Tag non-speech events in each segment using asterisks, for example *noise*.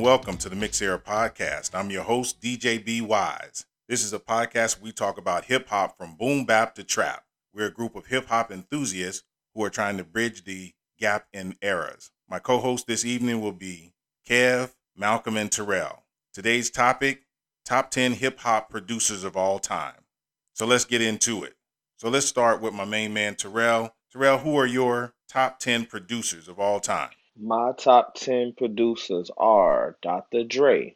And welcome to the Mix Era Podcast. I'm your host, DJ B Wise. This is a podcast we talk about hip hop from boom bap to trap. We're a group of hip hop enthusiasts who are trying to bridge the gap in eras. My co host this evening will be Kev, Malcolm, and Terrell. Today's topic top 10 hip hop producers of all time. So let's get into it. So let's start with my main man, Terrell. Terrell, who are your top 10 producers of all time? My top 10 producers are Dr. Dre,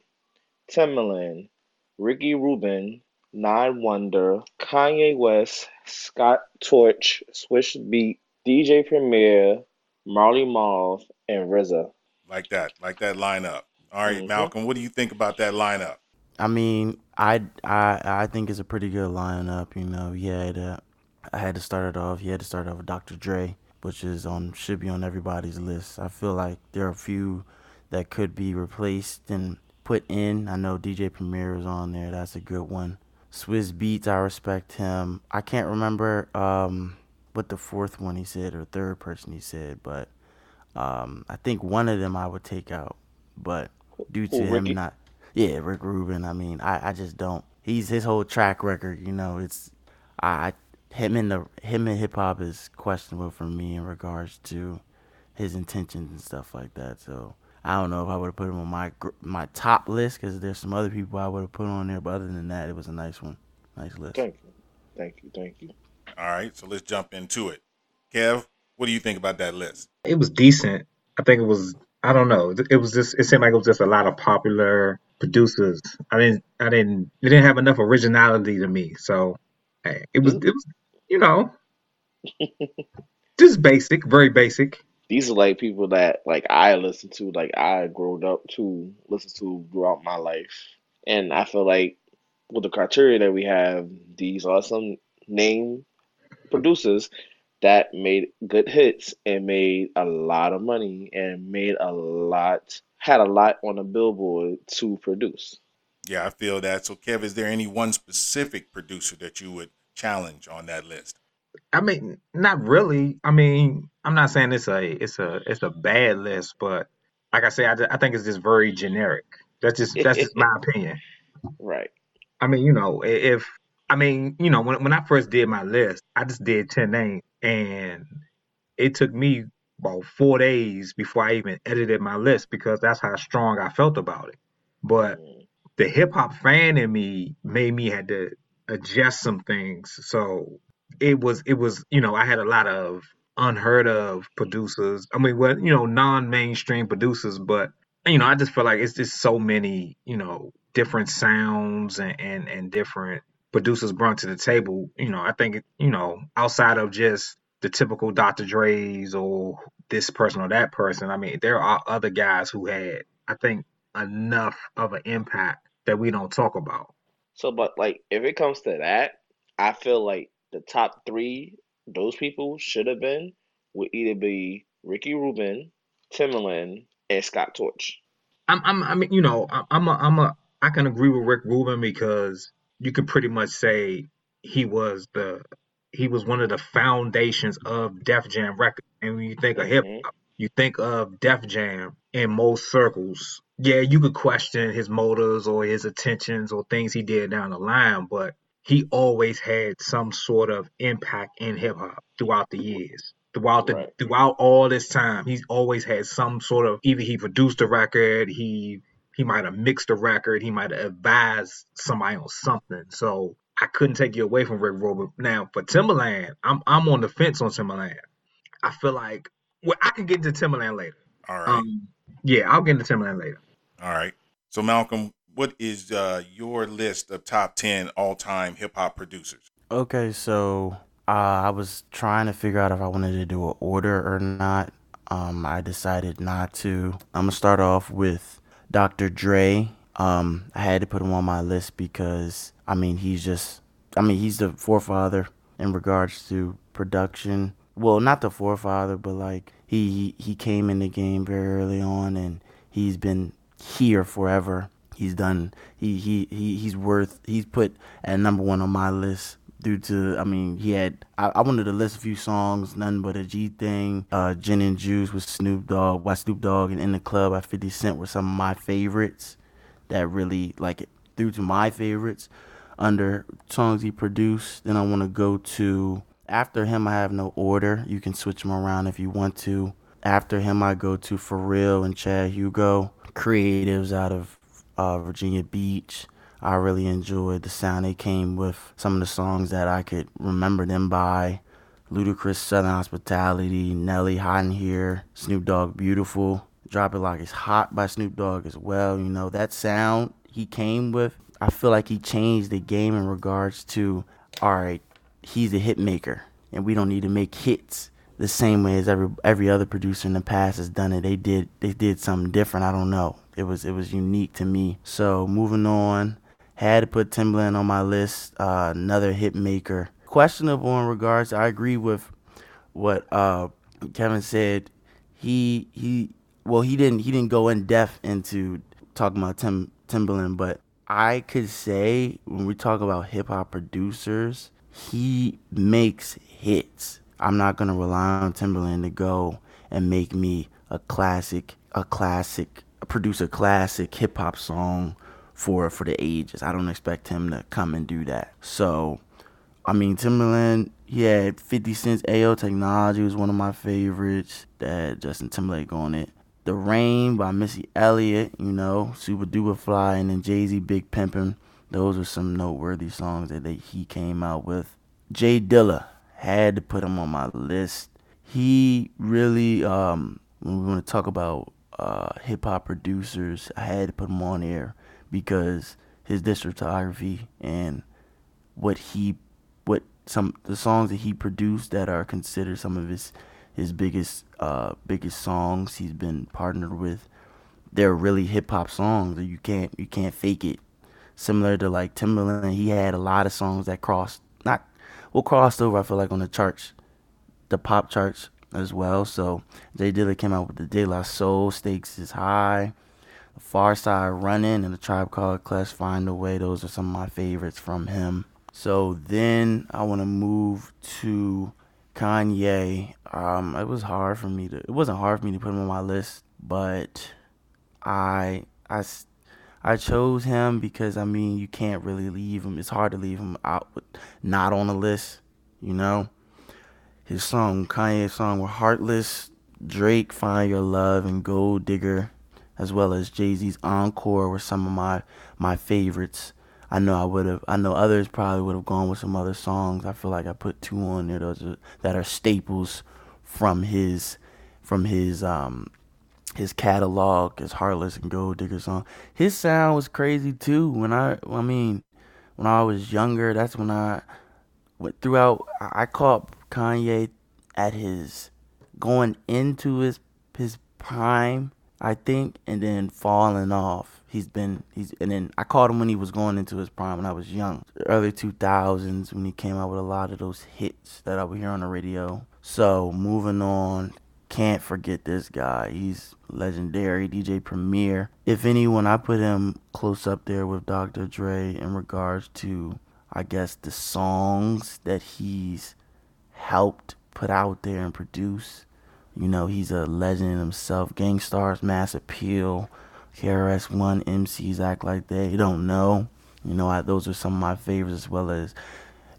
Timbaland, Ricky Rubin, 9th Wonder, Kanye West, Scott Storch, Swizz Beat, DJ Premier, Marley Marl, and RZA. Like that, like that lineup. All right, mm-hmm. Malcolm, what do you think about that lineup? I mean, I I I think it's a pretty good lineup. You know, yeah, I had to start it off. He had to start off with Dr. Dre, which is on should be on everybody's list. I feel like there are a few that could be replaced and put in. I know DJ Premier is on there. That's a good one. Swizz Beatz, I respect him. I can't remember um, what the fourth one he said or third person he said, but um, I think one of them I would take out. But due to him not, yeah, Rick Rubin. I mean, I, I just don't. He's his whole track record. You know, it's I him in the him in hip hop is questionable for me in regards to his intentions and stuff like that. So I don't know if I would have put him on my my top list because there's some other people I would have put on there. But other than that, it was a nice one, nice list. Thank you, thank you, thank you. All right, so let's jump into it. Kev, what do you think about that list? It was decent. I think it was. I don't know. It was just. It seemed like it was just a lot of popular producers. I didn't. I didn't. It didn't have enough originality to me. So it was. It was you know, *laughs* just basic, very basic. These are like people that like I listen to, like I growed up to listen to throughout my life, and I feel like with the criteria that we have, these are some name producers that made good hits and made a lot of money and made a lot had a lot on the billboard to produce. Yeah, I feel that. So Kev, is there any one specific producer that you would challenge on that list? I mean, not really. I mean, I'm not saying it's a it's a it's a bad list, but like I say, I, I think it's just very generic. That's just that's just my opinion. Right. I mean, you know, if I mean, you know, when when I first did my list, I just did ten names, and it took me about four days before I even edited my list because that's how strong I felt about it. But mm. the hip hop fan in me made me had to adjust some things. So it was it was you know I had a lot of unheard of producers. I mean, well, you know, non-mainstream producers, but you know, I just feel like it's just so many you know different sounds and and, and different producers brought to the table. You know, I think you know outside of just the typical Dr. Dre's or this person or that person. I mean, there are other guys who had, I think, enough of an impact that we don't talk about. So, but like, if it comes to that, I feel like the top three, those people should have been would either be Ricky Rubin, Timbaland, and Scott Storch. I'm, I'm, I mean, you know, I'm, a, I'm a, I can agree with Rick Rubin because you could pretty much say he was the, he was one of the foundations of Def Jam Records. And when you think of hip mm-hmm. hop, you think of Def Jam in most circles. Yeah, you could question his motives or his intentions or things he did down the line, but he always had some sort of impact in hip hop throughout the years. Throughout the right. throughout all this time, he's always had some sort of either he produced a record, he he might have mixed a record, he might have advised somebody on something. So I couldn't take you away from Rick Rubin. Now for Timbaland, I'm I'm on the fence on Timbaland. I feel like well, I can get into Timbaland later. All right. Um, yeah, I'll get into Timbaland later. All right. So Malcolm, what is uh, your list of top 10 all-time hip hop producers? Okay, so uh, I was trying to figure out if I wanted to do an order or not. Um, I decided not to. I'm gonna start off with Dr. Dre. Um, I had to put him on my list because I mean he's just, I mean he's the forefather in regards to production. Well, not the forefather, but like he he came in the game very early on, and he's been here forever he's done he he, he he's worth he's put at number one on my list due to I mean he had I, I, wanted to list a few songs, nothing but a G thing, uh, Gin and Juice with Snoop Dogg, by Snoop Dogg, and In the Club by 50 Cent were some of my favorites that really like through to my favorites under songs he produced. Then I want to go to after him. I have no order. You can switch them around if you want to. After him, I go to Pharrell and Chad Hugo, creatives out of uh, Virginia Beach. I really enjoyed the sound they came with. Some of the songs that I could remember them by. Ludacris, Southern Hospitality, Nelly, Hot in Here, Snoop Dogg, Beautiful. Drop It Like It's Hot by Snoop Dogg as well. You know, that sound he came with, I feel like he changed the game in regards to, all right, he's a hit maker and we don't need to make hits the same way as every every other producer in the past has done it. They did they did something different. I don't know. It was it was unique to me. So moving on, had to put Timbaland on my list. Uh, another hit maker. Questionable in regards. I agree with what uh, Kevin said. He he well he didn't he didn't go in depth into talking about Tim Timbaland, but I could say when we talk about hip hop producers, he makes hits. I'm not gonna rely on Timbaland to go and make me a classic, a classic, produce a classic hip hop song for for the ages. I don't expect him to come and do that. So, I mean, Timbaland, he had 50 Cent's Ayo Technology was one of my favorites. That Justin Timberlake on it. The Rain by Missy Elliott, you know, Supa Dupa Fly, and then Jay Z Big Pimpin'. Those are some noteworthy songs that they, he came out with. J Dilla had to put him on my list. He really, um, when we want to talk about uh, hip hop producers, I had to put him on there because his discography and what he, what some the songs that he produced that are considered some of his his biggest uh, biggest songs he's been partnered with. They're really hip hop songs. You can't you can't fake it. Similar to like Timbaland, he had a lot of songs that crossed not well crossed over. I feel like on the charts, the pop charts as well. So J Dilla came out with the De La Soul, Stakes is High, The Pharcyde Running, and the Tribe Called Quest Find a Way. Those are some of my favorites from him. So then I want to move to Kanye, um, it was hard for me to. It wasn't hard for me to put him on my list, but I, I, I chose him because I mean you can't really leave him. It's hard to leave him out, with, not on the list. You know, his song, Kanye's song, were "Heartless," Drake, "Find Your Love," and "Gold Digger," as well as Jay Z's "Encore" were some of my my favorites. I know I would have. I know others probably would have gone with some other songs. I feel like I put two on there that are staples from his from his um his catalog, his Heartless and Gold Digger song. His sound was crazy too. When I, I mean, when I was younger, that's when I went throughout. I caught Kanye at his going into his his prime, I think, and then falling off he's been he's and then I caught him when he was going into his prime when I was young, early 2000s when he came out with a lot of those hits that I would hear on the radio. So moving on, can't forget this guy. He's legendary, DJ Premier. If anyone, I put him close up there with Dr. Dre in regards to I guess the songs that he's helped put out there and produce. You know, he's a legend himself. Gang Starr's Mass Appeal KRS One MCs act like they don't know. You know, I, those are some of my favorites as well as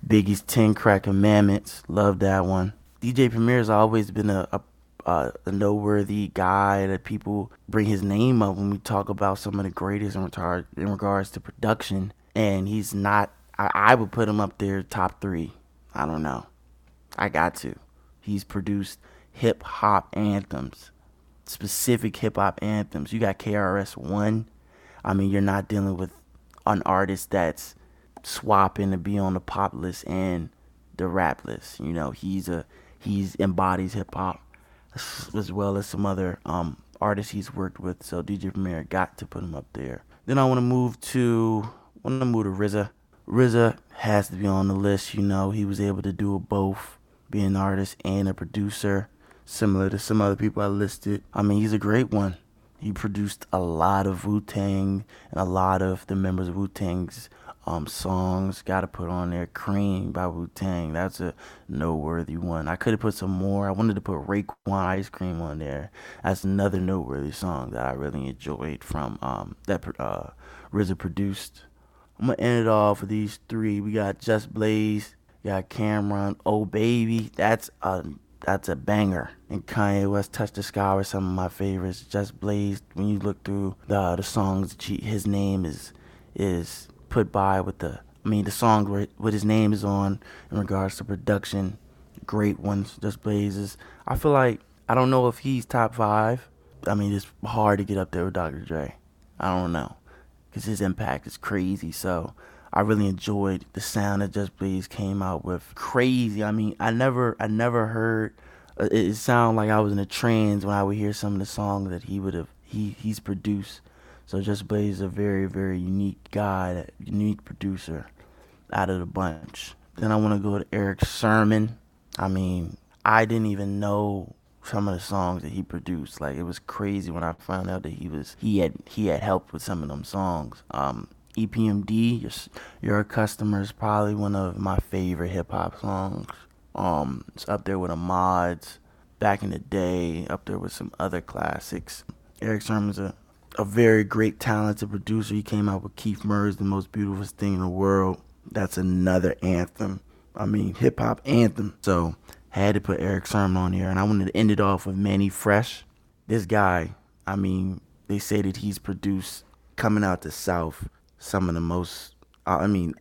Biggie's Ten Crack Commandments. Love that one. DJ Premier has always been a, a, a noteworthy guy that people bring his name up when we talk about some of the greatest in, in regards to production. And he's not. I, I would put him up there top three. I don't know. I got to. He's produced hip hop anthems specific hip hop anthems. You got KRS One. I mean, you're not dealing with an artist that's swapping to be on the pop list and the rap list. You know, he's a he's embodies hip hop as well as some other um, artists he's worked with. So DJ Premier got to put him up there. Then I want to move to want to move to RZA. RZA has to be on the list. You know, he was able to do both, being an artist and a producer similar to some other people I listed. I mean, he's a great one. He produced a lot of Wu Tang and a lot of the members of Wu Tang's um, songs. Got to put on there Cream by Wu Tang. That's a noteworthy one. I could have put some more. I wanted to put Raekwon Ice Cream on there. That's another noteworthy song that I really enjoyed from um, that uh, RZA produced. I'm gonna end it off with these three. We got Just Blaze, got Cam'ron, Oh Baby. That's a that's a banger. And Kanye West, Touch the Sky were some of my favorites. Just Blaze. When you look through the the songs, his name is is put by with the. I mean, the songs where what his name is on in regards to production, great ones. Just Blazes. I feel like I don't know if he's top five. I mean, it's hard to get up there with Dr. Dre. I don't know because his impact is crazy. So I really enjoyed the sound that Just Blaze came out with. Crazy. I mean, I never, I never heard uh, it sound like I was in a trance when I would hear some of the songs that he would have he he's produced. So Just Blaze is a very, very unique guy, unique producer out of the bunch. Then I want to go to Erick Sermon. I mean, I didn't even know some of the songs that he produced. Like it was crazy when I found out that he was he had he had helped with some of them songs. Um, EPMD, your, your customer is probably one of my favorite hip hop songs. Um, it's up there with the mods back in the day, up there with some other classics. Erick Sermon's a, a very great talented producer. He came out with Keith Murray's The Most Beautiful Thing in the World. That's another anthem. I mean, hip hop anthem. So had to put Erick Sermon on here, and I wanted to end it off with Mannie Fresh. This guy, I mean, they say that he's produced coming out the South some of the most. I mean,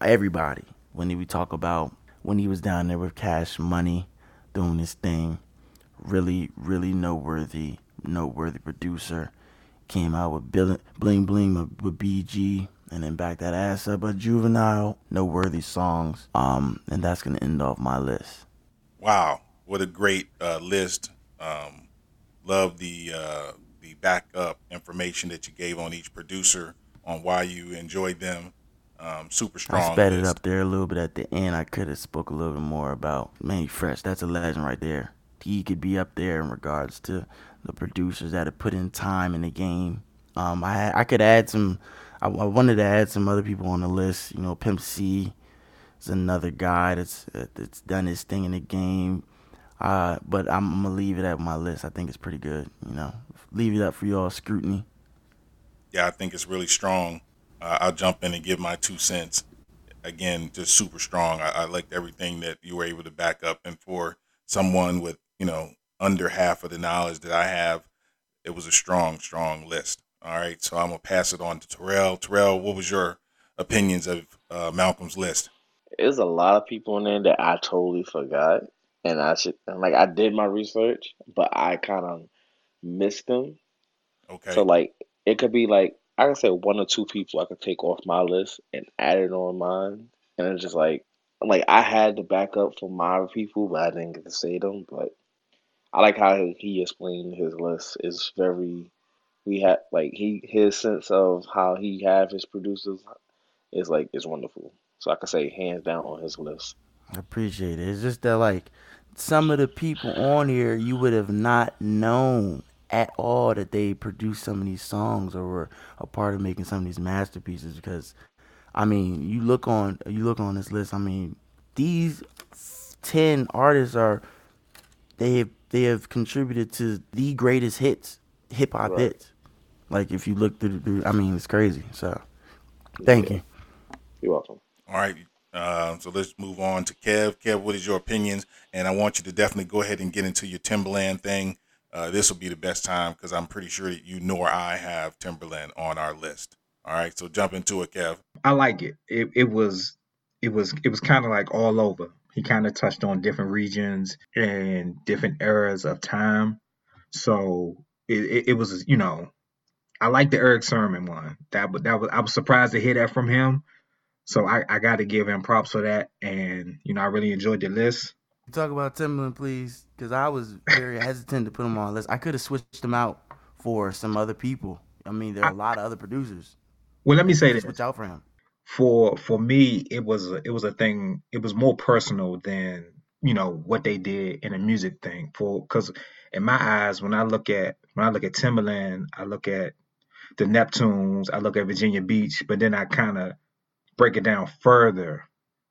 everybody when we talk about when he was down there with Cash Money doing this thing, really, really noteworthy, noteworthy producer. Came out with Bling Bling with BG, and then back that ass up with Juvenile. Noteworthy songs. Um, and that's gonna end off my list. Wow, what a great uh, list! Um, love the uh, the backup information that you gave on each producer on why you enjoyed them. Um, super strong. I sped list. it up there a little bit at the end. I could have spoke a little bit more about Mannie Fresh. That's a legend right there. He could be up there in regards to the producers that have put in time in the game. Um, I I could add some. I, I wanted to add some other people on the list. You know, Pimp C is another guy that's that's done his thing in the game. Uh, but I'm, gonna leave it at my list. I think it's pretty good. You know, leave it up for y'all scrutiny. Yeah, I think it's really strong. Uh, I'll jump in and give my two cents. Again, just super strong. I, I liked everything that you were able to back up, and for someone with you know under half of the knowledge that I have, it was a strong, strong list. All right, so I'm gonna pass it on to Terrell. Terrell, what was your opinions of uh, Malcolm's list? There's a lot of people in there that I totally forgot, and I should and like I did my research, but I kind of missed them. Okay. So like it could be like I can say one or two people I could take off my list and add it on mine, and it's just like like I had the backup for my people, but I didn't get to say them. But I like how he explained his list. is very we had like he his sense of how he have his producers is like is wonderful. So I could say hands down on his list. I appreciate it. It's just that like some of the people on here you would have not known at all that they produced some of these songs or were a part of making some of these masterpieces because I mean you look on you look on this list I mean these 10 artists are they have they have contributed to the greatest hits hip hop right. hits like if you look through, I mean it's crazy so thank yeah. you you're welcome all right. Uh, so let's move on to Kev. Kev, what is your opinions? And I want you to definitely go ahead and get into your Timbaland thing. Uh, this will be the best time because I'm pretty sure that you nor I have Timbaland on our list. All right, so jump into it, Kev. I like it. It, it was it was it was kind of like all over. He kind of touched on different regions and different eras of time. So it, it, it was you know I like the Erick Sermon one. That that was I was surprised to hear that from him so I, I got to give him props for that, and you know I really enjoyed the list. Talk about Timbaland, please, because I was very *laughs* hesitant to put him on the list. I could have switched him out for some other people. I mean, there are a lot of other producers. Well, let me say this: switch out for him. For for me, it was a, it was a thing. It was more personal than you know what they did in a music thing. For because in my eyes, when I look at when I look at Timbaland, I look at the Neptunes, I look at Virginia Beach, but then I kind of break it down further.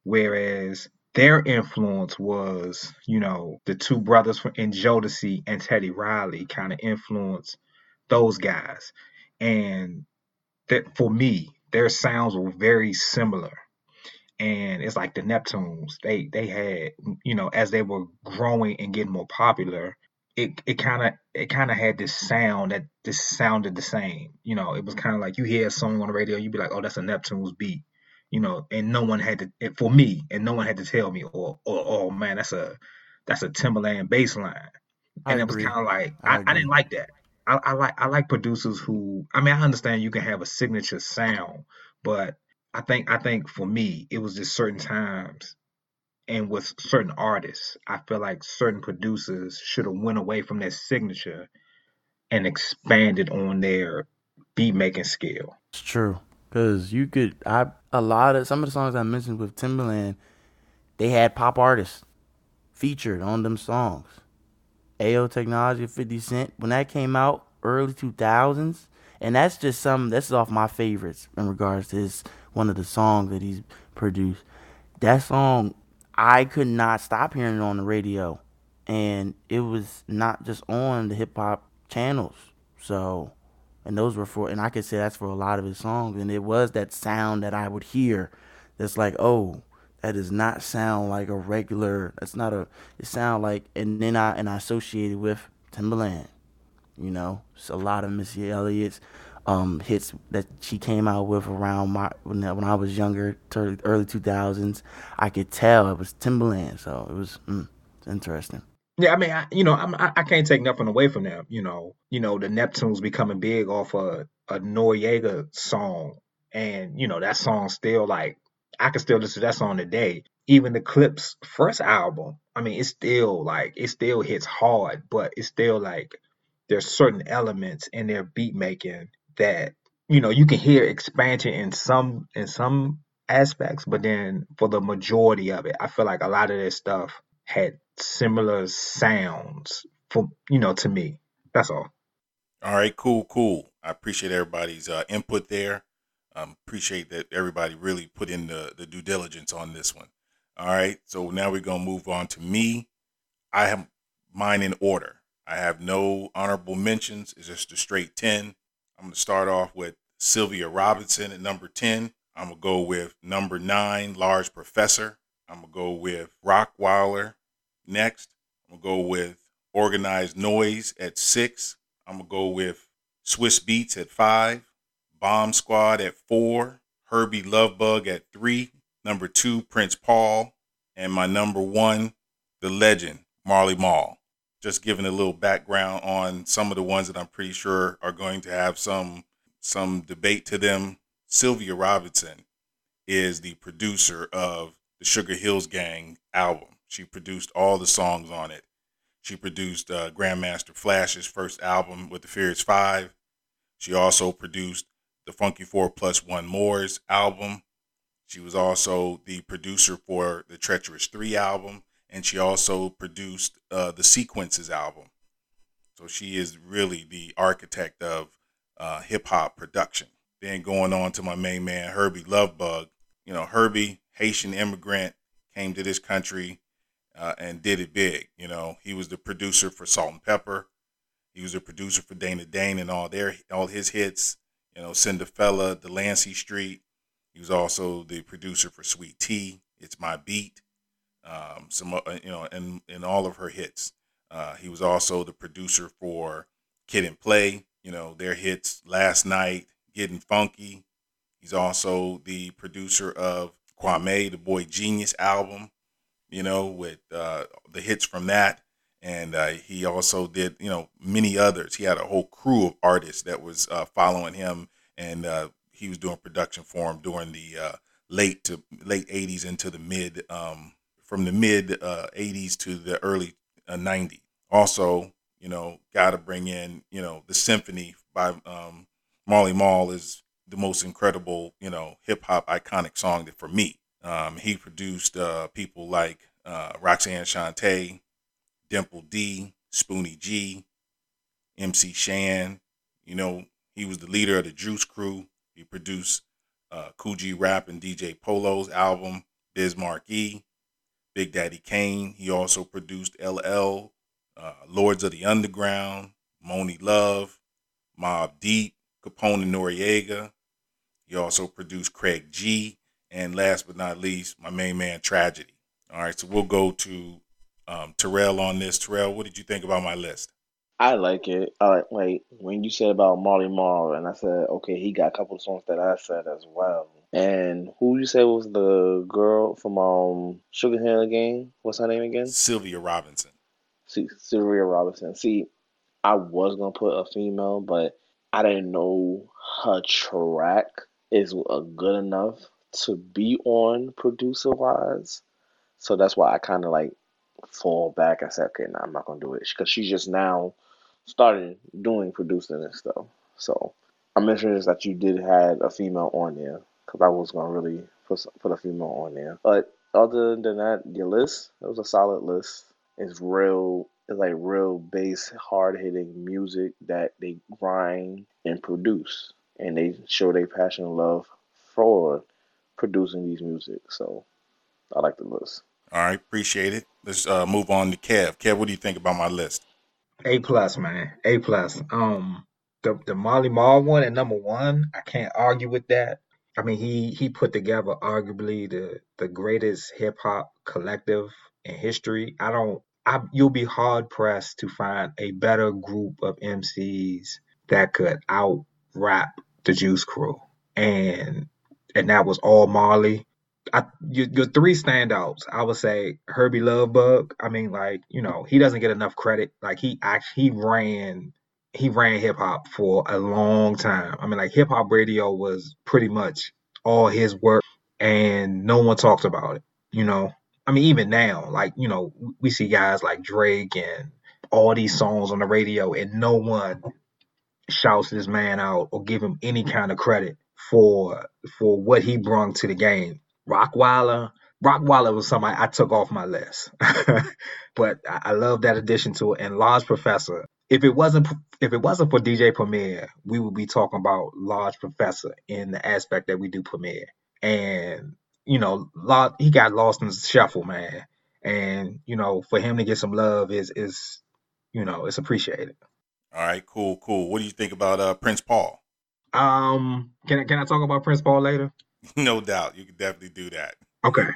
Whereas their influence was, you know, the two brothers from in Jodeci and Teddy Riley kind of influenced those guys. And that for me, their sounds were very similar. And it's like the Neptunes, they they had, you know, as they were growing and getting more popular, it it kind of it kind of had this sound that just sounded the same. You know, it was kind of like you hear a song on the radio, you'd be like, "Oh, that's a Neptunes beat," you know, and no one had to for me, and no one had to tell me, or or oh man, that's a that's a Timbaland bass line, and it was kind of like I, I, I, didn't like that. I, I like I like producers who I mean I understand you can have a signature sound, but I think I think for me it was just certain times and with certain artists, I feel like certain producers should have went away from their signature and expanded on their beat making skill. It's true. Cause you could I a lot of some of the songs I mentioned with Timbaland, they had pop artists featured on them songs. Ayo Technology, 50 Cent, when that came out, early 2000s, and that's just some, that's off my favorites in regards to his, one of the songs that he's produced. That song, I could not stop hearing it on the radio, and it was not just on the hip hop channels. So, and those were for, and I could say that's for a lot of his songs, and it was that sound that I would hear that's like, oh, that does not sound like a regular. That's not a. It sound like, and then I and I associated with Timbaland. You know, it's a lot of Missy Elliott's um, hits that she came out with around my when, when I was younger, early two thousands. I could tell it was Timbaland, so it was mm, interesting. Yeah, I mean, I, you know, I'm, I, can't take nothing away from them. You know, you know, the Neptunes becoming big off a a Noreaga song, and you know that song still like I can still listen to that song today. Even the Clipse first album, I mean, it's still like it still hits hard, but it's still like there's certain elements in their beat making that you know you can hear expansion in some in some aspects, but then for the majority of it, I feel like a lot of this stuff had similar sounds for you know to me. That's all. All right, cool, cool. I appreciate everybody's uh, input there. Um, appreciate that everybody really put in the, the due diligence on this one. All right, so now we're gonna move on to me. I have mine in order. I have no honorable mentions. It's just a straight ten. I'm gonna start off with Sylvia Robinson at number ten. I'm gonna go with number nine, Large Professor. I'm gonna go with Rockwilder next. I'm gonna go with Organized Noize at six. I'm gonna go with Swizz Beatz at five. Bomb Squad at four, Hurby Luv Bug at three, number two, Prince Paul, and my number one, the legend, Marley Marl. Just giving a little background on some of the ones that I'm pretty sure are going to have some some debate to them. Sylvia Robinson is the producer of the Sugar Hills Gang album. She produced all the songs on it. She produced uh, Grandmaster Flash's first album with the Furious Five. She also produced the Funky Four Plus One More's album. She was also the producer for the Treacherous 3 album, and she also produced uh, the Sequences album. So she is really the architect of uh, hip hop production. Then going on to my main man, Hurby Luv Bug. You know, Hurby, Haitian immigrant, came to this country uh, and did it big. You know, he was the producer for Salt-N-Pepa. He was a producer for Dana Dane and all their all his hits you know, Cinderfella, Delancey Street. He was also the producer for Sweet Tee, It's My Beat, um, some uh, you know, and in all of her hits. Uh, he was also the producer for Kid 'n Play, you know, their hits Last Night, Getting Funky. He's also the producer of Kwame, the Boy Genius album, you know, with uh, the hits from that and uh, he also did you know many others. He had a whole crew of artists that was uh, following him, and uh, he was doing production for him during the uh, late to late '80s into the mid um, from the mid '80s uh, to the early '90s. Uh, also, you know, got to bring in you know the symphony by um, Marley Marl is the most incredible you know hip hop iconic song that for me. Um, he produced people like Roxanne Shante, Dimple D, Spoonie G, MC Shan. You know, he was the leader of the Juice Crew. He produced uh, G Rap and DJ Polo's album, Bismarck E, Big Daddy Kane. He also produced LL, uh, Lords of the Underground, Monie Love, Mobb Deep, Capone and Noreaga. He also produced Craig G. And last but not least, my main man, Tragedy. All right, so we'll go to um, Terrell on this. Terrell, what did you think about my list? I like it. I like like when you said about Marley Marl, and I said, okay, he got a couple of songs that I said as well. And who you said was the girl from um Sugar Hill Gang? What's her name again? Sylvia Robinson. See, Sylvia Robinson. See, I was gonna put a female, but I didn't know her track is good enough to be on producer wise. So that's why I kind of like fall back. I said, okay, nah, I'm not gonna do it because she's just now started doing producing and stuff. So I'm interested that you did have a female on there because I was gonna really put put a female on there. But other than that, your list it was a solid list. It's real. It's like real bass, hard hitting music that they grind and produce, and they show their passion and love for producing these music. So I like the list. All right, appreciate it. Let's uh, move on to Kev. Kev, what do you think about my list? A plus, man. A plus. Um, the the Marley Marl one at number one, I can't argue with that. I mean, he he put together arguably the the greatest hip hop collective in history. I don't. I you'll be hard pressed to find a better group of MCs that could out rap the Juice Crew, and and that was all Marley. I, your, your three standouts, I would say Hurby Luv Bug. I mean, like you know, he doesn't get enough credit. Like he actually he ran he ran hip hop for a long time. I mean, like hip hop radio was pretty much all his work, and no one talked about it. You know, I mean, even now, like you know, we see guys like Drake and all these songs on the radio, and no one shouts this man out or give him any kind of credit for for what he brought to the game. Rockwilder. Rockwilder was somebody I took off my list, *laughs* but I, I love that addition to it. And Large Professor. If it wasn't if it wasn't for DJ Premier, we would be talking about Large Professor in the aspect that we do Premier. And you know, lot he got lost in the shuffle, man. And you know, for him to get some love is is you know, it's appreciated. All right, cool, cool. What do you think about uh, Prince Paul? Um, can I can I talk about Prince Paul later? *laughs* no doubt, you can definitely do that. Okay.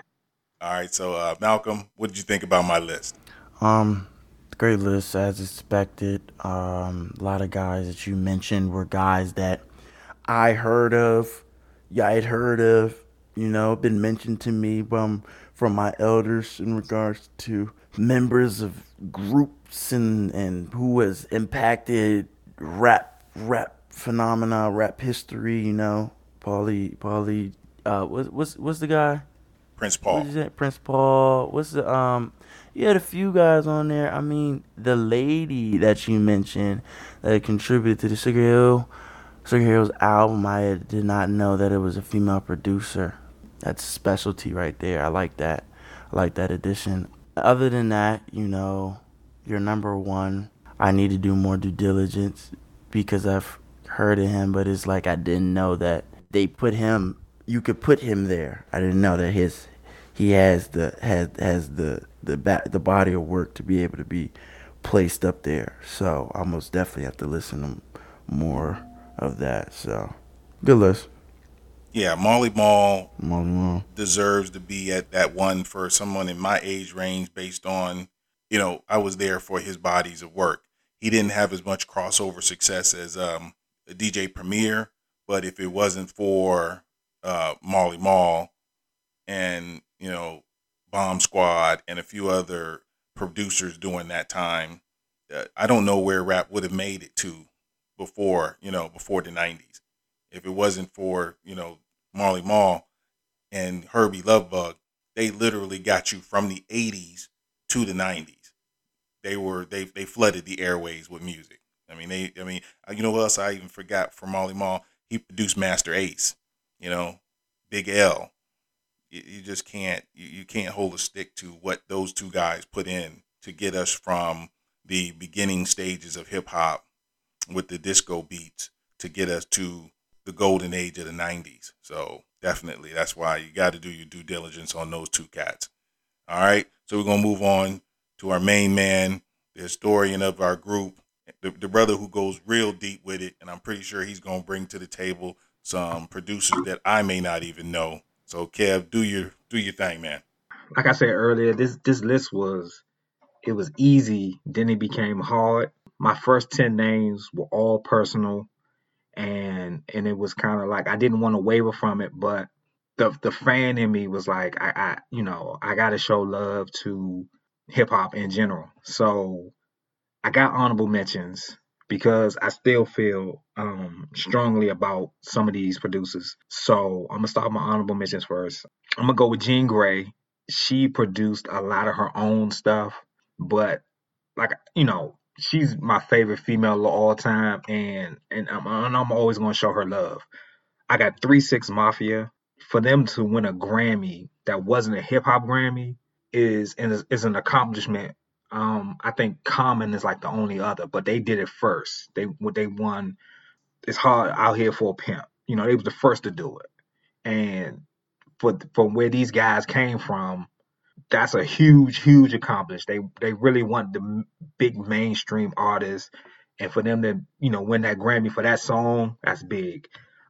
All right, so uh, Malcolm, what did you think about my list? Um, great list as expected. Um, a lot of guys that you mentioned were guys that I heard of. Yeah, I'd heard of. You know, been mentioned to me from from my elders in regards to members of groups and and who has impacted rap rap phenomena, rap history. You know, Paulie Paulie. Uh, what's what's what's the guy? Prince Paul. What? Prince Paul. What's the um? You had a few guys on there. I mean, the lady that you mentioned that contributed to the Sugar Hill, Sugar Hill's album. I did not know that it was a female producer. That's specialty right there. I like that. I like that addition. Other than that, you know, you're number one. I need to do more due diligence because I've heard of him, but it's like I didn't know that they put him. You could put him there. I didn't know that his he has the has has the the back the body of work to be able to be placed up there. So I most definitely have to listen to more of that. So good list. Yeah, Marley Marl Marley Marl. deserves to be at that one for someone in my age range based on, you know, I was there for his bodies of work. He didn't have as much crossover success as um, DJ Premier, but if it wasn't for uh, Marley Marl and, you know, Bomb Squad and a few other producers during that time, uh, I don't know where rap would have made it to before, you know, before the 90s. If it wasn't for, you know, Marley Marl and Hurby Luv Bug, they literally got you from the 80s to the 90s. They were they they flooded the airways with music. I mean they I mean uh, you know what else I even forgot for Marley Marl? He produced Masta Ace, you know, Big L. You, you just can't you, you can't hold a stick to what those two guys put in to get us from the beginning stages of hip hop with the disco beats to get us to the golden age of the 90s. So definitely, that's why you got to do your due diligence on those two cats. All right, so we're gonna move on to our main man, the historian of our group, the, the brother who goes real deep with it, and I'm pretty sure he's gonna bring to the table some producers that I may not even know. So Kev, do your do your thing, man. Like I said earlier, this this list was it was easy, then it became hard. My first ten names were all personal and and it was kind of like I didn't want to waver from it, but the the fan in me was like I, I you know I got to show love to hip hop in general. So I got honorable mentions because I still feel um, strongly about some of these producers. So I'm gonna start my honorable mentions first. I'm gonna go with Jean Grae. She produced a lot of her own stuff, but like you know, she's my favorite female of all time, and and I'm, I'm always gonna show her love. I got Three Six Mafia. For them to win a Grammy that wasn't a hip hop Grammy is is an accomplishment. Um, I think Common is like the only other, but they did it first. They what they won. It's hard out here for a pimp. You know, they was the first to do it, and for from where these guys came from, that's a huge, huge accomplishment. They they really want the big mainstream artists, and for them to you know win that Grammy for that song, that's big.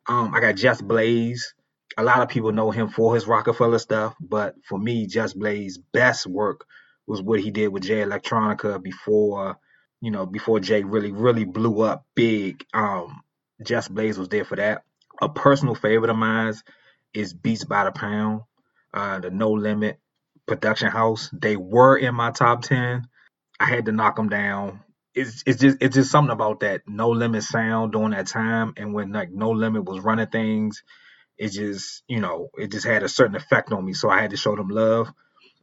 Um, I got Just Blaze. A lot of people know him for his Roc-A-Fella stuff, but for me, Just Blaze's best work was what he did with Jay Electronica before, you know, before Jay really, really blew up big. Um, Just Blaze was there for that. A personal favorite of mine is Beats by the Pound, uh, the No Limit production house. They were in my top ten. I had to knock them down. It's it's just it's just something about that No Limit sound during that time, and when like No Limit was running things, it just you know it just had a certain effect on me. So I had to show them love.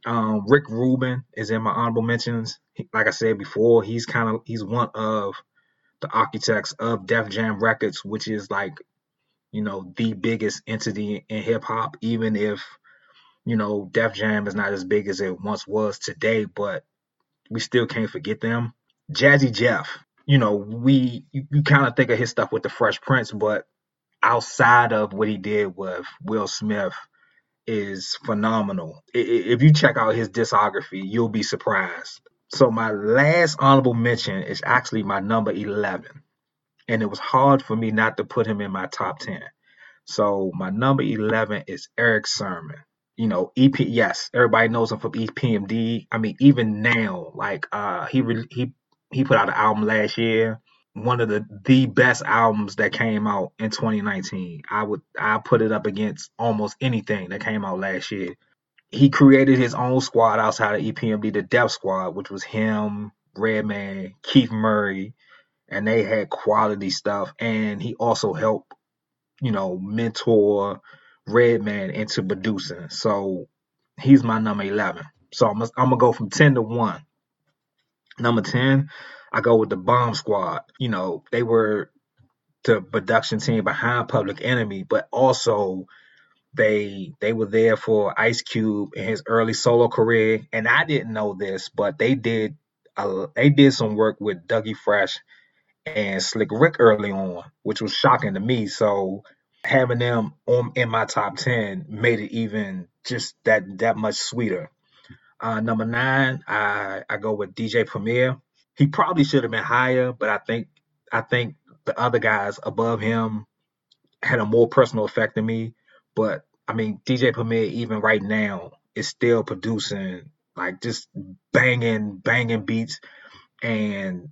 Um, Rick Rubin is in my honorable mentions. He, like I said before, he's kind of he's one of the architects of Def Jam Records, which is like you know the biggest entity in hip hop. Even if you know, Def Jam is not as big as it once was today, but we still can't forget them. Jazzy Jeff, you know, we you, you kind of think of his stuff with the Fresh Prince, but outside of what he did with Will Smith is phenomenal. If you check out his discography, you'll be surprised. So my last honorable mention is actually my number 11. And it was hard for me not to put him in my top 10. So my number 11 is Erick Sermon you know, EP. Yes, everybody knows him from EPMD. I mean, even now, like uh, he re- he he put out an album last year, one of the the best albums that came out in 2019. I would I put it up against almost anything that came out last year. He created his own squad outside of EPMD, the Def Squad, which was him, Redman, Keith Murray, and they had quality stuff. And he also helped, you know, mentor Redman into producing. So he's my number 11. So I'm, I'm going to go from 10 to 1. Number 10, I go with the Bomb Squad. You know, they were the production team behind Public Enemy, but also they they were there for Ice Cube in his early solo career. And I didn't know this, but they did uh, they did some work with Dougie Fresh and Slick Rick early on, which was shocking to me. So having them on in my top ten made it even just that that much sweeter. Uh, number nine, I I go with DJ Premier. He probably should have been higher, but I think I think the other guys above him had a more personal effect than me. But I mean, DJ Premier even right now is still producing like just banging banging beats, and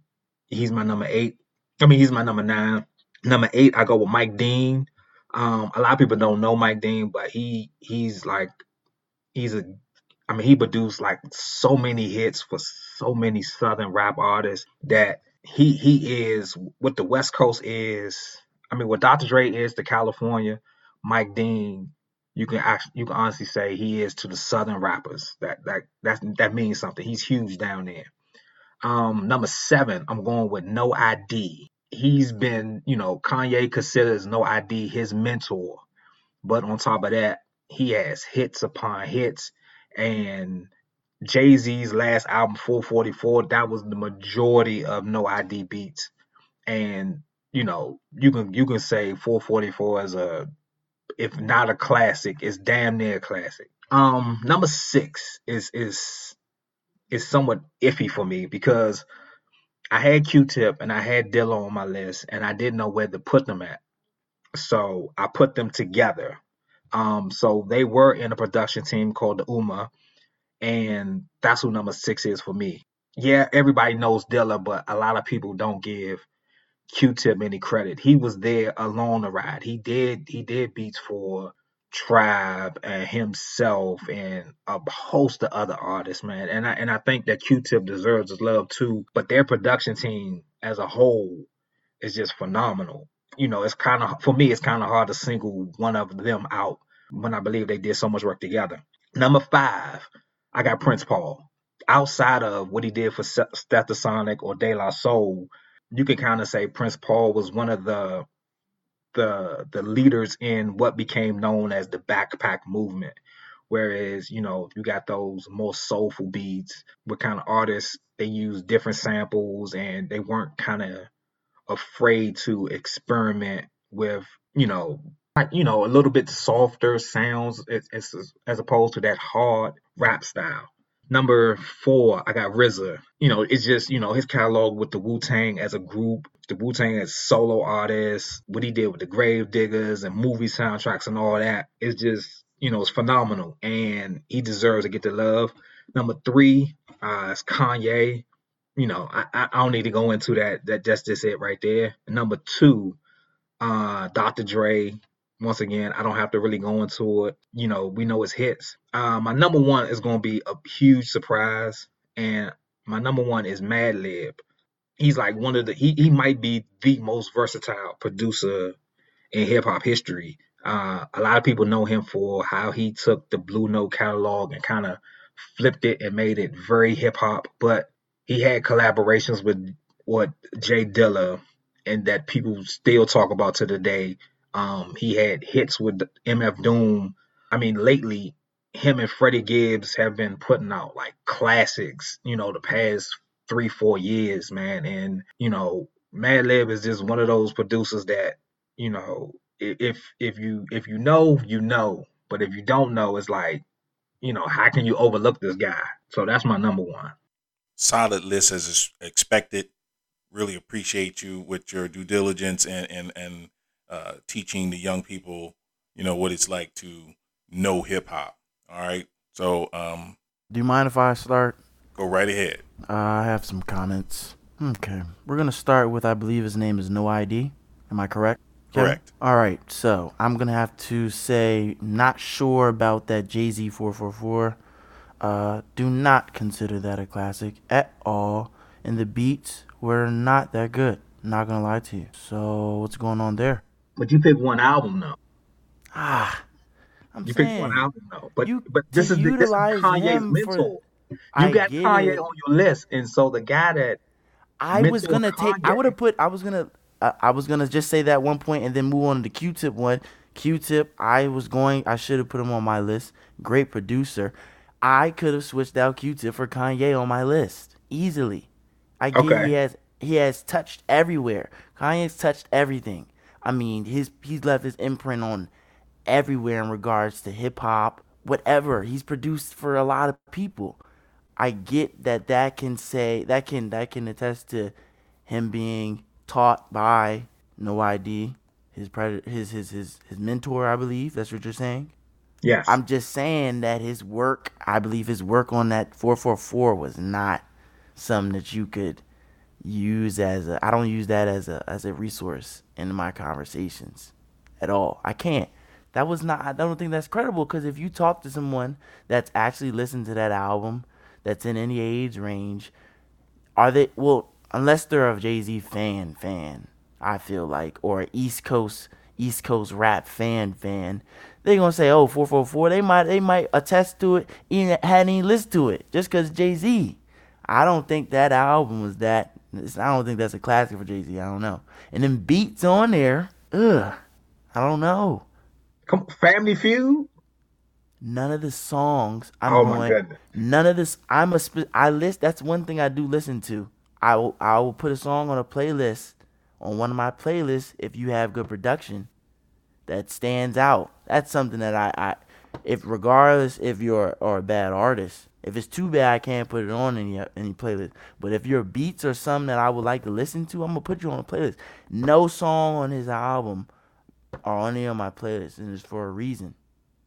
he's my number eight. I mean, he's my number nine. Number eight, I go with Mike Dean. Um, a lot of people don't know Mike Dean, but he he's like he's a I mean he produced like so many hits for so many southern rap artists that he he is what the West Coast is. I mean what Dr. Dre is to California, Mike Dean you can actually you can honestly say he is to the southern rappers. That that that that means something. He's huge down there. Um, number seven, I'm going with No ID he's been, you know, Kanye considers No ID his mentor. But on top of that, he has hits upon hits. And Jay Z's last album, 444, that was the majority of No ID beats, and you know you can you can say 444 is a if not a classic, it's damn near a classic. Um, number six is is is somewhat iffy for me because I had Q-Tip and I had Dilla on my list, and I didn't know where to put them at. So I put them together. Um, so they were in a production team called the Ummah, and that's who number six is for me. Yeah, everybody knows Dilla, but a lot of people don't give Q-Tip any credit. He was there along the ride. He did he did beats for Tribe and himself and a host of other artists, man. And I and I think that Q-Tip deserves his love too. But their production team as a whole is just phenomenal. You know, it's kind of for me, it's kind of hard to single one of them out when I believe they did so much work together. Number five, I got Prince Paul. Outside of what he did for Stetsasonic or De La Soul, you can kind of say Prince Paul was one of the the the leaders in what became known as the backpack movement. Whereas, you know, you got those more soulful beats with kind of artists, they use different samples and they weren't kind of afraid to experiment with, you know, like, you know, a little bit softer sounds as, as, as opposed to that hard rap style. Number four, I got RZA. You know, it's just, you know, his catalog with the Wu Tang as a group, the Wu Tang as solo artists, what he did with the Gravediggaz and movie soundtracks and all that. It's just, you know, it's phenomenal. And he deserves to get the love. Number three uh, is Kanye. You know, I, I don't need to go into that. That that's just it right there. Number two, uh, Dr. Dre once again, I don't have to really go into it. You know, we know his hits. Uh, my number one is going to be a huge surprise, and my number one is Madlib. He's like one of the he he might be the most versatile producer in hip hop history. Uh, a lot of people know him for how he took the Blue Note catalog and kind of flipped it and made it very hip hop. But he had collaborations with what J Dilla and that people still talk about to the day um, he had hits with MF Doom. I mean, lately, him and Freddie Gibbs have been putting out like classics, you know, the past three, four years, man. And, you know, Madlib is just one of those producers that, you know, if if you if you know, you know. But if you don't know, it's like, you know, how can you overlook this guy? So that's my number one. Solid list as expected. Really appreciate you with your due diligence and and and uh, teaching the young people, you know, what it's like to know hip hop. All right. So, um, do you mind if I start? Go right ahead. Uh, I have some comments. Okay. We're going to start with, I believe his name is No ID. Am I correct? Correct. All right. So I'm going to have to say, not sure about that Jay Z 444. Uh, do not consider that a classic at all. And the beats were not that good. Not going to lie to you. So what's going on there? But you pick one album though. Ah, I'm you saying, pick one album though. But you, but this is, the, this is Kanye's mentor. you I got Kanye it. on your list, and so the guy that I was gonna Kanye, take, I would have put, I was gonna, uh, I was gonna just say that one point and then move on to the Q-Tip one. Q-Tip, I was going, I should have put him on my list. Great producer. I could have switched out Q-Tip for Kanye on my list easily. I okay. he has he has touched everywhere. Kanye's touched everything. I mean, his he's left his imprint on everywhere in regards to hip hop, whatever. He's produced for a lot of people. I get that that can say that can that can attest to him being taught by No ID, his his his his his mentor, I believe. That's what you're saying. Yes. I'm just saying that his work, I believe his work on that 444 was not something that you could use as a I don't use that as a as a resource in my conversations at all. I can't. That was not I don't think that's credible because if you talk to someone that's actually listened to that album that's in any age range, are they well unless they're a Jay-Z fan fan, I feel like or East Coast East Coast rap fan fan, they're gonna say, "Oh, 444." They might they might attest to it, even hadn't even listened to it, just cause Jay Z. I don't think that album was that I don't think that's a classic for Jay Z. I don't know. And then beats on there. Ugh. I don't know. Come Family Feud. none of the songs I'm Oh my going. goodness. None of this. I'm a. I list. That's one thing I do listen to. I will. I will put a song on a playlist on one of my playlists if you have good production that stands out. That's something that I. I if regardless if you're or a bad artist, if it's too bad, I can't put it on any any playlist. But if your beats are something that I would like to listen to, I'm gonna put you on a playlist. No song on his album are on any of my playlists, and it's for a reason.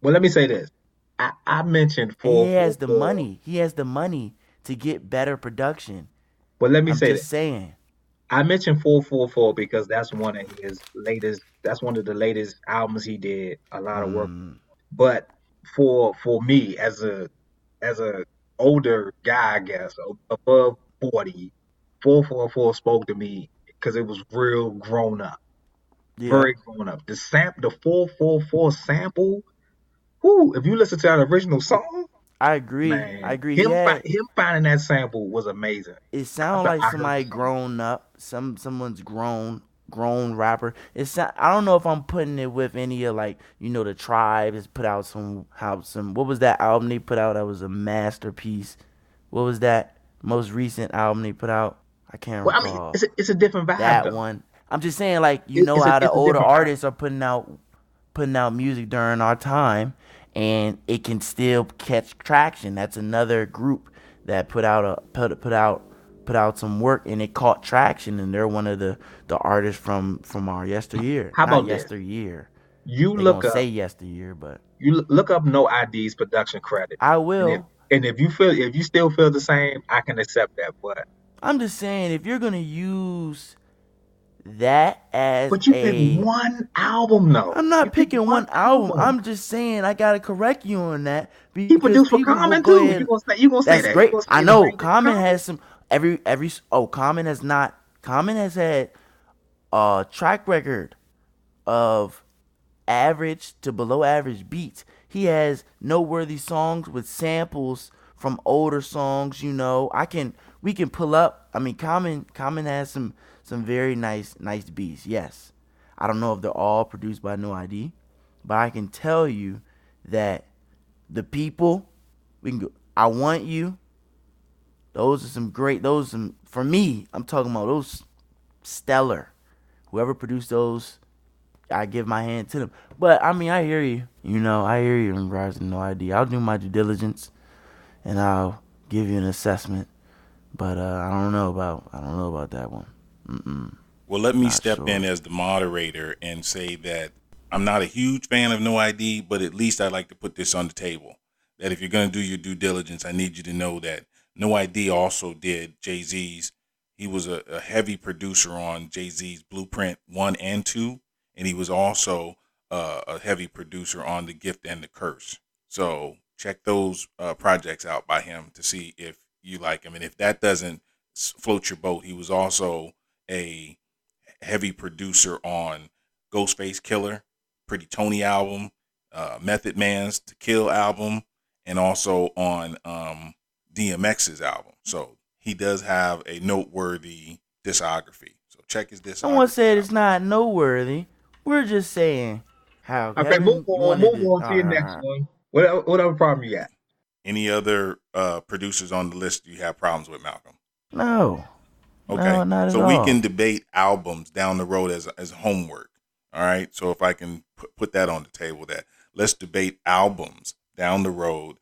Well, let me say this. I, I mentioned And four. he has the four, four. money. He has the money to get better production. But let me I'm say just this. saying. I mentioned 444 because that's one of his latest. That's one of the latest albums he did. A lot of work. Mm, But for for me as a as a older guy, I guess above 40, 444 spoke to me because it was real grown up, yeah. very grown up. The sam the 444 sample. Whoo, if you listen to that original song, I agree. man, I agree. him Yeah. fi- him finding that sample was amazing. It sounds like somebody grown up. Some someone's grown grown rapper. It's not, I don't know if I'm putting it with any of like you know the tribe has put out some how some what was that album they put out that was a masterpiece. What was that most recent album they put out? I can't Well, I recall. mean, it's a, it's a different vibe that though. one. I'm just saying, like you It- know it's a- how the older artists are putting out putting out music during our time, and it can still catch traction. That's another group that put out a put put out put out some work, and it caught traction, and they're one of the the artists from from our yesteryear. How Not about this? yesteryear. You They look up, say yesteryear, but you look up No ID's production credit. I And if, will. and if you feel if you still feel the same, I can accept that. But I'm just saying, if you're gonna use that as but you a picked one album though. I'm not You picking one album. I'm just saying I gotta correct you on that he produced for Common too. You gonna say you gonna say That's that? Great. say I know same thing Common Common? has some every every oh Common has not Common has had a track record of average to below average beats. He has noteworthy songs with samples from older songs. You know, I can we can pull up. I mean, Common Common has some some very nice nice beats. Yes, I don't know if they're all produced by No ID, but I can tell you that the people we can go. I want you. Those are some great. Those are some for me. I'm talking about those stellar. Whoever produced those, I give my hand to them. But I mean, I hear you. You know, I hear you in regards to no idea. I'll do my due diligence, and I'll give you an assessment. But uh, I don't know about. I don't know about that one. Mm-mm. Well, let me Not step sure. in as the moderator and say that I'm not a huge fan of No ID, but at least I'd like to put this on the table. That if you're going to do your due diligence, I need you to know that No ID also did Jay Z's. He was a, a heavy producer on Jay Z's Blueprint 1 and 2, and he was also uh, a heavy producer on The Gift and the Curse. So check those uh, projects out by him to see if you like him. And if that doesn't float your boat, he was also a heavy producer on Ghostface Killah, Pretty Tony album, uh, Method Man's Tical album, and also on um, DMX's album. So he does have a noteworthy discography. So check his discography. Someone said out. it's not noteworthy. We're just saying how. Okay, Kevin move on. Move to- on to your all right, next all right. one. Whatever, whatever problem you got. Any other uh, producers on the list you have problems with, Malcolm? No. Okay. No, not at so we all. can debate albums down the road as as homework. All right. So if I can put, put that on the table, that let's debate albums down the road,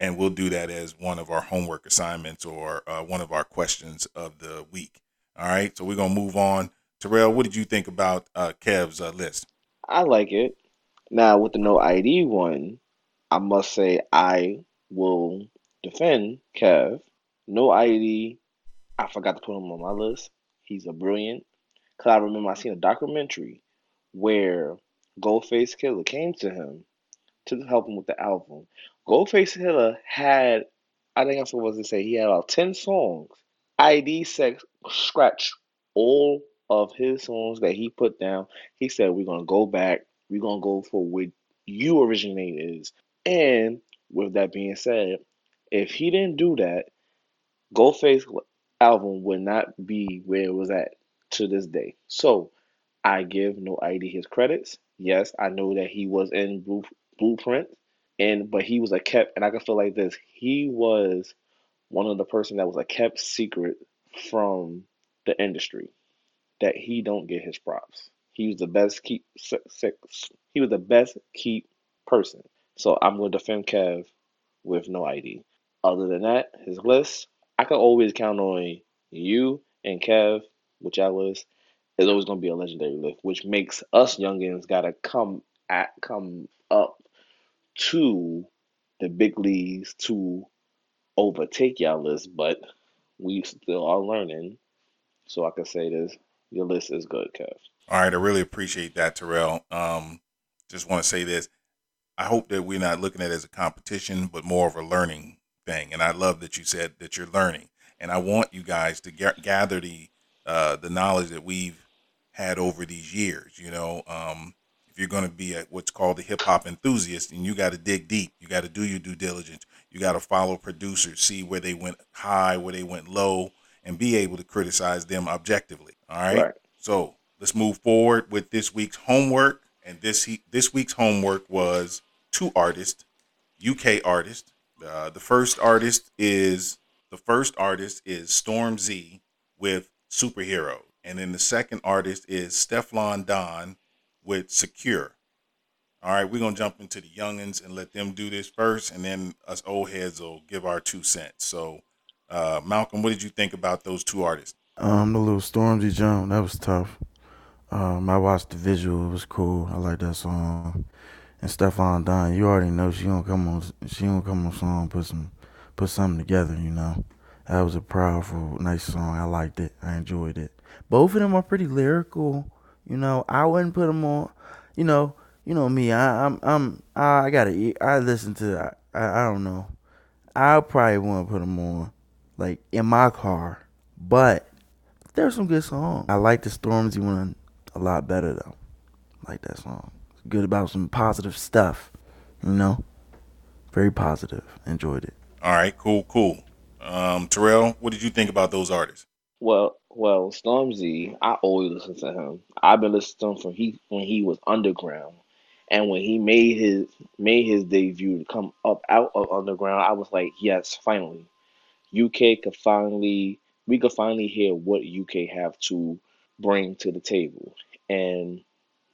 and we'll do that as one of our homework assignments or uh, one of our questions of the week. All right. So we're gonna move on. Terrell, what did you think about uh, Kev's uh, list? I like it. Now with the no ID one, I must say I will defend Kev. No ID, I forgot to put him on my list. He's a brilliant. Cause I remember I seen a documentary where Goldface Killer came to him to help him with the album. Goldface Killer had, I think I'm supposed to say, he had about ten songs. ID sex scratched all of his songs that he put down. He said, "We're gonna go back. We're gonna go for what you originate is." And with that being said, if he didn't do that, Goldface album would not be where it was at to this day. So I give no ID his credits. Yes, I know that he was in Blue, Blueprint, and but he was a kept, and I can feel like this. He was one of the person that was a kept secret from the industry that he don't get his props. He was the best keep. He was the best keep person. So I'm going to defend Kev with no ID. Other than that, his list, I can always count on you and Kev, which I list, is always going to be a legendary lift, which makes us youngins got to come at come up to the big leagues to overtake y'all list, but we still are learning. So I can say this: your list is good, Kev. All right, I really appreciate that, Terrell. Um, just want to say this: I hope that we're not looking at it as a competition, but more of a learning thing. And I love that you said that you're learning. And I want you guys to get, gather the uh, the knowledge that we've had over these years. You know, um, you're going to be a, what's called a hip hop enthusiast, and you got to dig deep, you got to do your due diligence. You got to follow producers, see where they went high, where they went low, and be able to criticize them objectively. All right. right. So let's move forward with this week's homework. And this he, this week's homework was two artists, UK artists. Uh, the first artist is the first artist is Stormzy with Superhero, and then the second artist is Stefflon Don with Secure. All right, we're gonna jump into the youngins and let them do this first, and then us old heads will give our two cents. So, uh, Malcolm, what did you think about those two artists? Um, the little Stormzy jump that was tough. Um, I watched the visual; it was cool. I like that song and Stefflon Don, you already know she gonna come on she gonna come on song, put some put something together, you know. That was a powerful, nice song. I liked it. I enjoyed it. Both of them are pretty lyrical. You know, I wouldn't put them on. You know, you know me. I, I'm, I'm, I gotta. eat. I listen to. I, I don't know. I probably want to put them on, like in my car. But there's some good songs. I like the Stormzy one a lot better though. I like that song good about some positive stuff. You know, very positive. Enjoyed it. All right, cool, cool. Um, Terrell, what did you think about those artists? Well, well, Stormzy, I always listen to him. I've been listening to him from he when he was underground, and when he made his made his debut to come up out of underground, I was like, yes, finally, UK could finally we could finally hear what UK have to bring to the table, and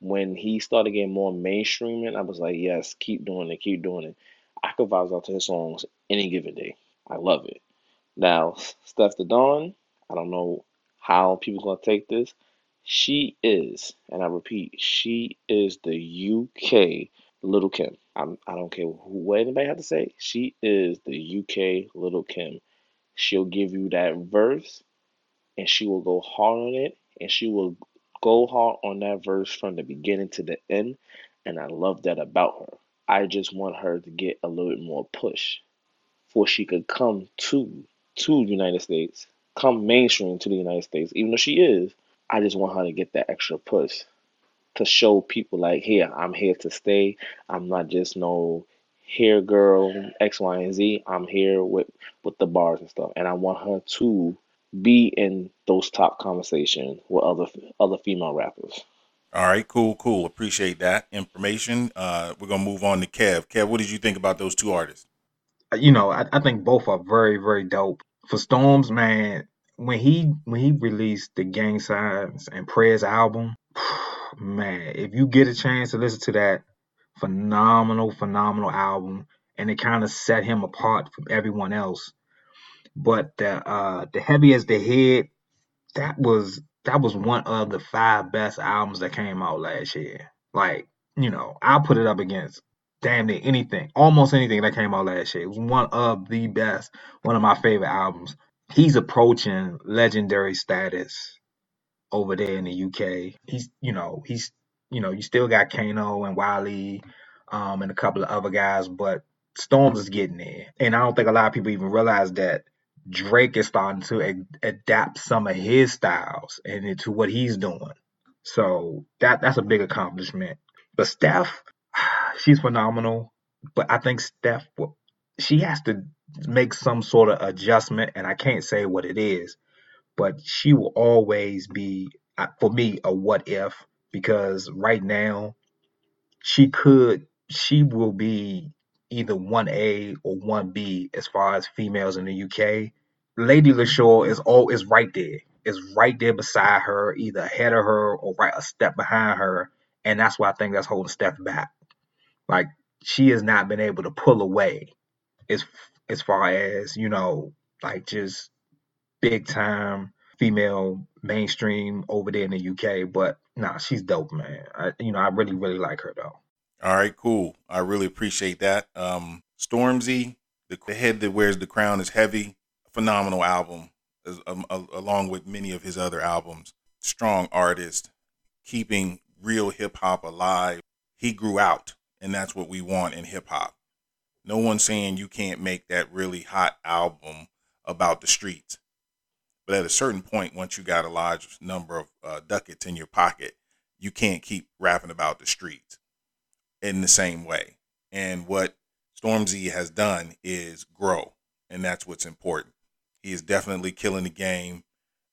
when he started getting more mainstreaming, I was like, yes, keep doing it, keep doing it. I could vibes out to his songs any given day. I love it. Now, Stefflon Don, I don't know how people gonna take this. She is, and I repeat, she is the UK Lil Kim. I'm, I don't care what anybody have to say. She is the UK Lil Kim. She'll give you that verse, and she will go hard on it, and she will go hard on that verse from the beginning to the end, and I love that about her. I just want her to get a little bit more push for she could come to to United States, come mainstream to the United States, even though she is. I just want her to get that extra push to show people like, here, I'm here to stay. I'm not just no here girl X, Y, and Z. I'm here with with the bars and stuff, and I want her to be in those top conversations with other other female rappers. All right, cool, cool. Appreciate that information. Uh, we're gonna move on to Kev. Kev, what did you think about those two artists? Uh, you know, I, I think both are very, very dope. For Storms, man, when he when he released the Gang Signs and Prayers album, *sighs* man, if you get a chance to listen to that phenomenal, phenomenal album, and it kind of set him apart from everyone else but the uh the heavy as the head, that was that was one of the five best albums that came out last year. Like, you know, I'll put it up against damn near anything, almost anything that came out last year. It was one of the best, one of my favorite albums. He's approaching legendary status over there in the UK. He's, you know, he's, you know, you still got Kano and Wiley, um, and a couple of other guys, but Storms is getting there. And I don't think a lot of people even realize that Drake is starting to adapt some of his styles and into what he's doing. So that that's a big accomplishment. But Steph, she's phenomenal. But I think Steph, she has to make some sort of adjustment, and I can't say what it is. But she will always be, uh, for me, a what if because right now she could, she will be either 1A or 1B as far as females in the UK. Lady Leshurr is all is right there. Is right there beside her, either ahead of her or right a step behind her. And that's why I think that's holding Steph back. Like she has not been able to pull away as as far as, you know, like just big time female mainstream over there in the UK. But nah, she's dope, man. I, you know, I really, really like her though. All right, cool. I really appreciate that. Um, Stormzy, the, the head that wears the crown is heavy. Phenomenal album, as, um, along with many of his other albums. Strong artist, keeping real hip hop alive. He grew out, and that's what we want in hip hop. No one's saying you can't make that really hot album about the streets. But at a certain point, once you got a large number of uh, ducats in your pocket, you can't keep rapping about the streets in the same way. And what Stormzy has done is grow, and that's what's important. He is definitely killing the game.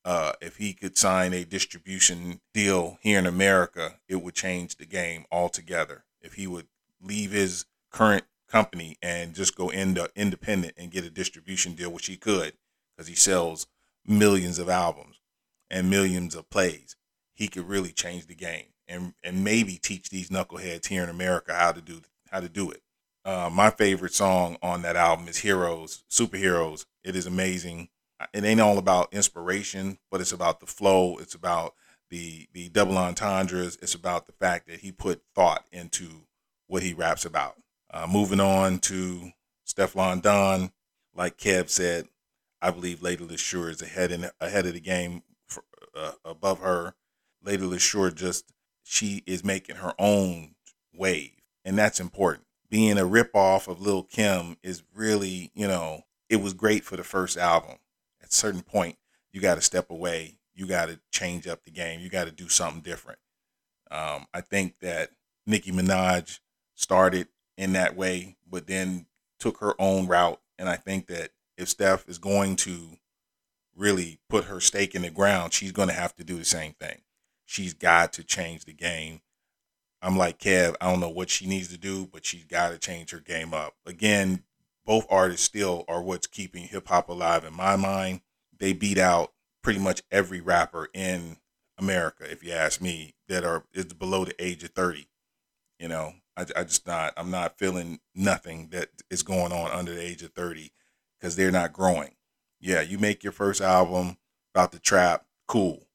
Uh, if he could sign a distribution deal here in America, it would change the game altogether. If he would leave his current company and just go into independent and get a distribution deal, which he could, because he sells millions of albums and millions of plays, he could really change the game and and maybe teach these knuckleheads here in America how to do how to do it. Uh, my favorite song on that album is Heroes, Superheroes. It is amazing. It ain't all about inspiration, but it's about the flow. It's about the the double entendres. It's about the fact that he put thought into what he raps about. Uh, moving on to Stefflon Don, like Kev said, I believe Lady Leshurr is ahead in ahead of the game for, uh, above her. Lady Leshurr just she is making her own wave, and that's important. Being a ripoff of Lil Kim is really, you know, it was great for the first album. At a certain point, you got to step away. You got to change up the game. You got to do something different. Um, I think that Nicki Minaj started in that way, but then took her own route. And I think that if Steph is going to really put her stake in the ground, she's going to have to do the same thing she's got to change the game. I'm like Kev, I don't know what she needs to do, but she's got to change her game up. Again, both artists still are what's keeping hip hop alive in my mind. They beat out pretty much every rapper in America, if you ask me, that are is below the age of 30. You know, I, I just not, I'm not feeling nothing that is going on under the age of 30 because they're not growing. Yeah, you make your first album about the trap, cool.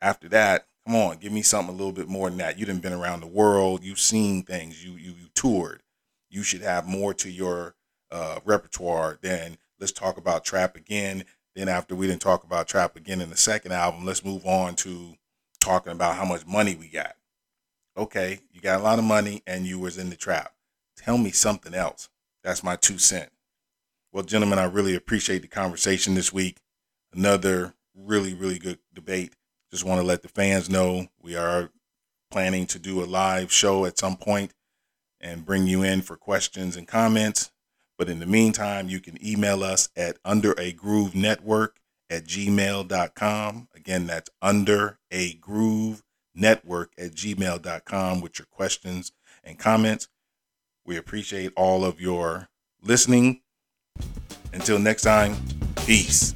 After that, Come on, give me something a little bit more than that. You didn't been around the world. You've seen things. You you, you toured. You should have more to your uh, repertoire than let's talk about trap again. Then after we didn't talk about trap again in the second album, let's move on to talking about how much money we got. Okay, you got a lot of money and you was in the trap. Tell me something else. That's my two cent. Well, gentlemen, I really appreciate the conversation this week. Another really, really good debate. Just want to let the fans know we are planning to do a live show at some point and bring you in for questions and comments. But in the meantime, you can email us at under a groove network at gmail.com. Again, that's under a groove network at gmail.com with your questions and comments. We appreciate all of your listening. Until next time, peace.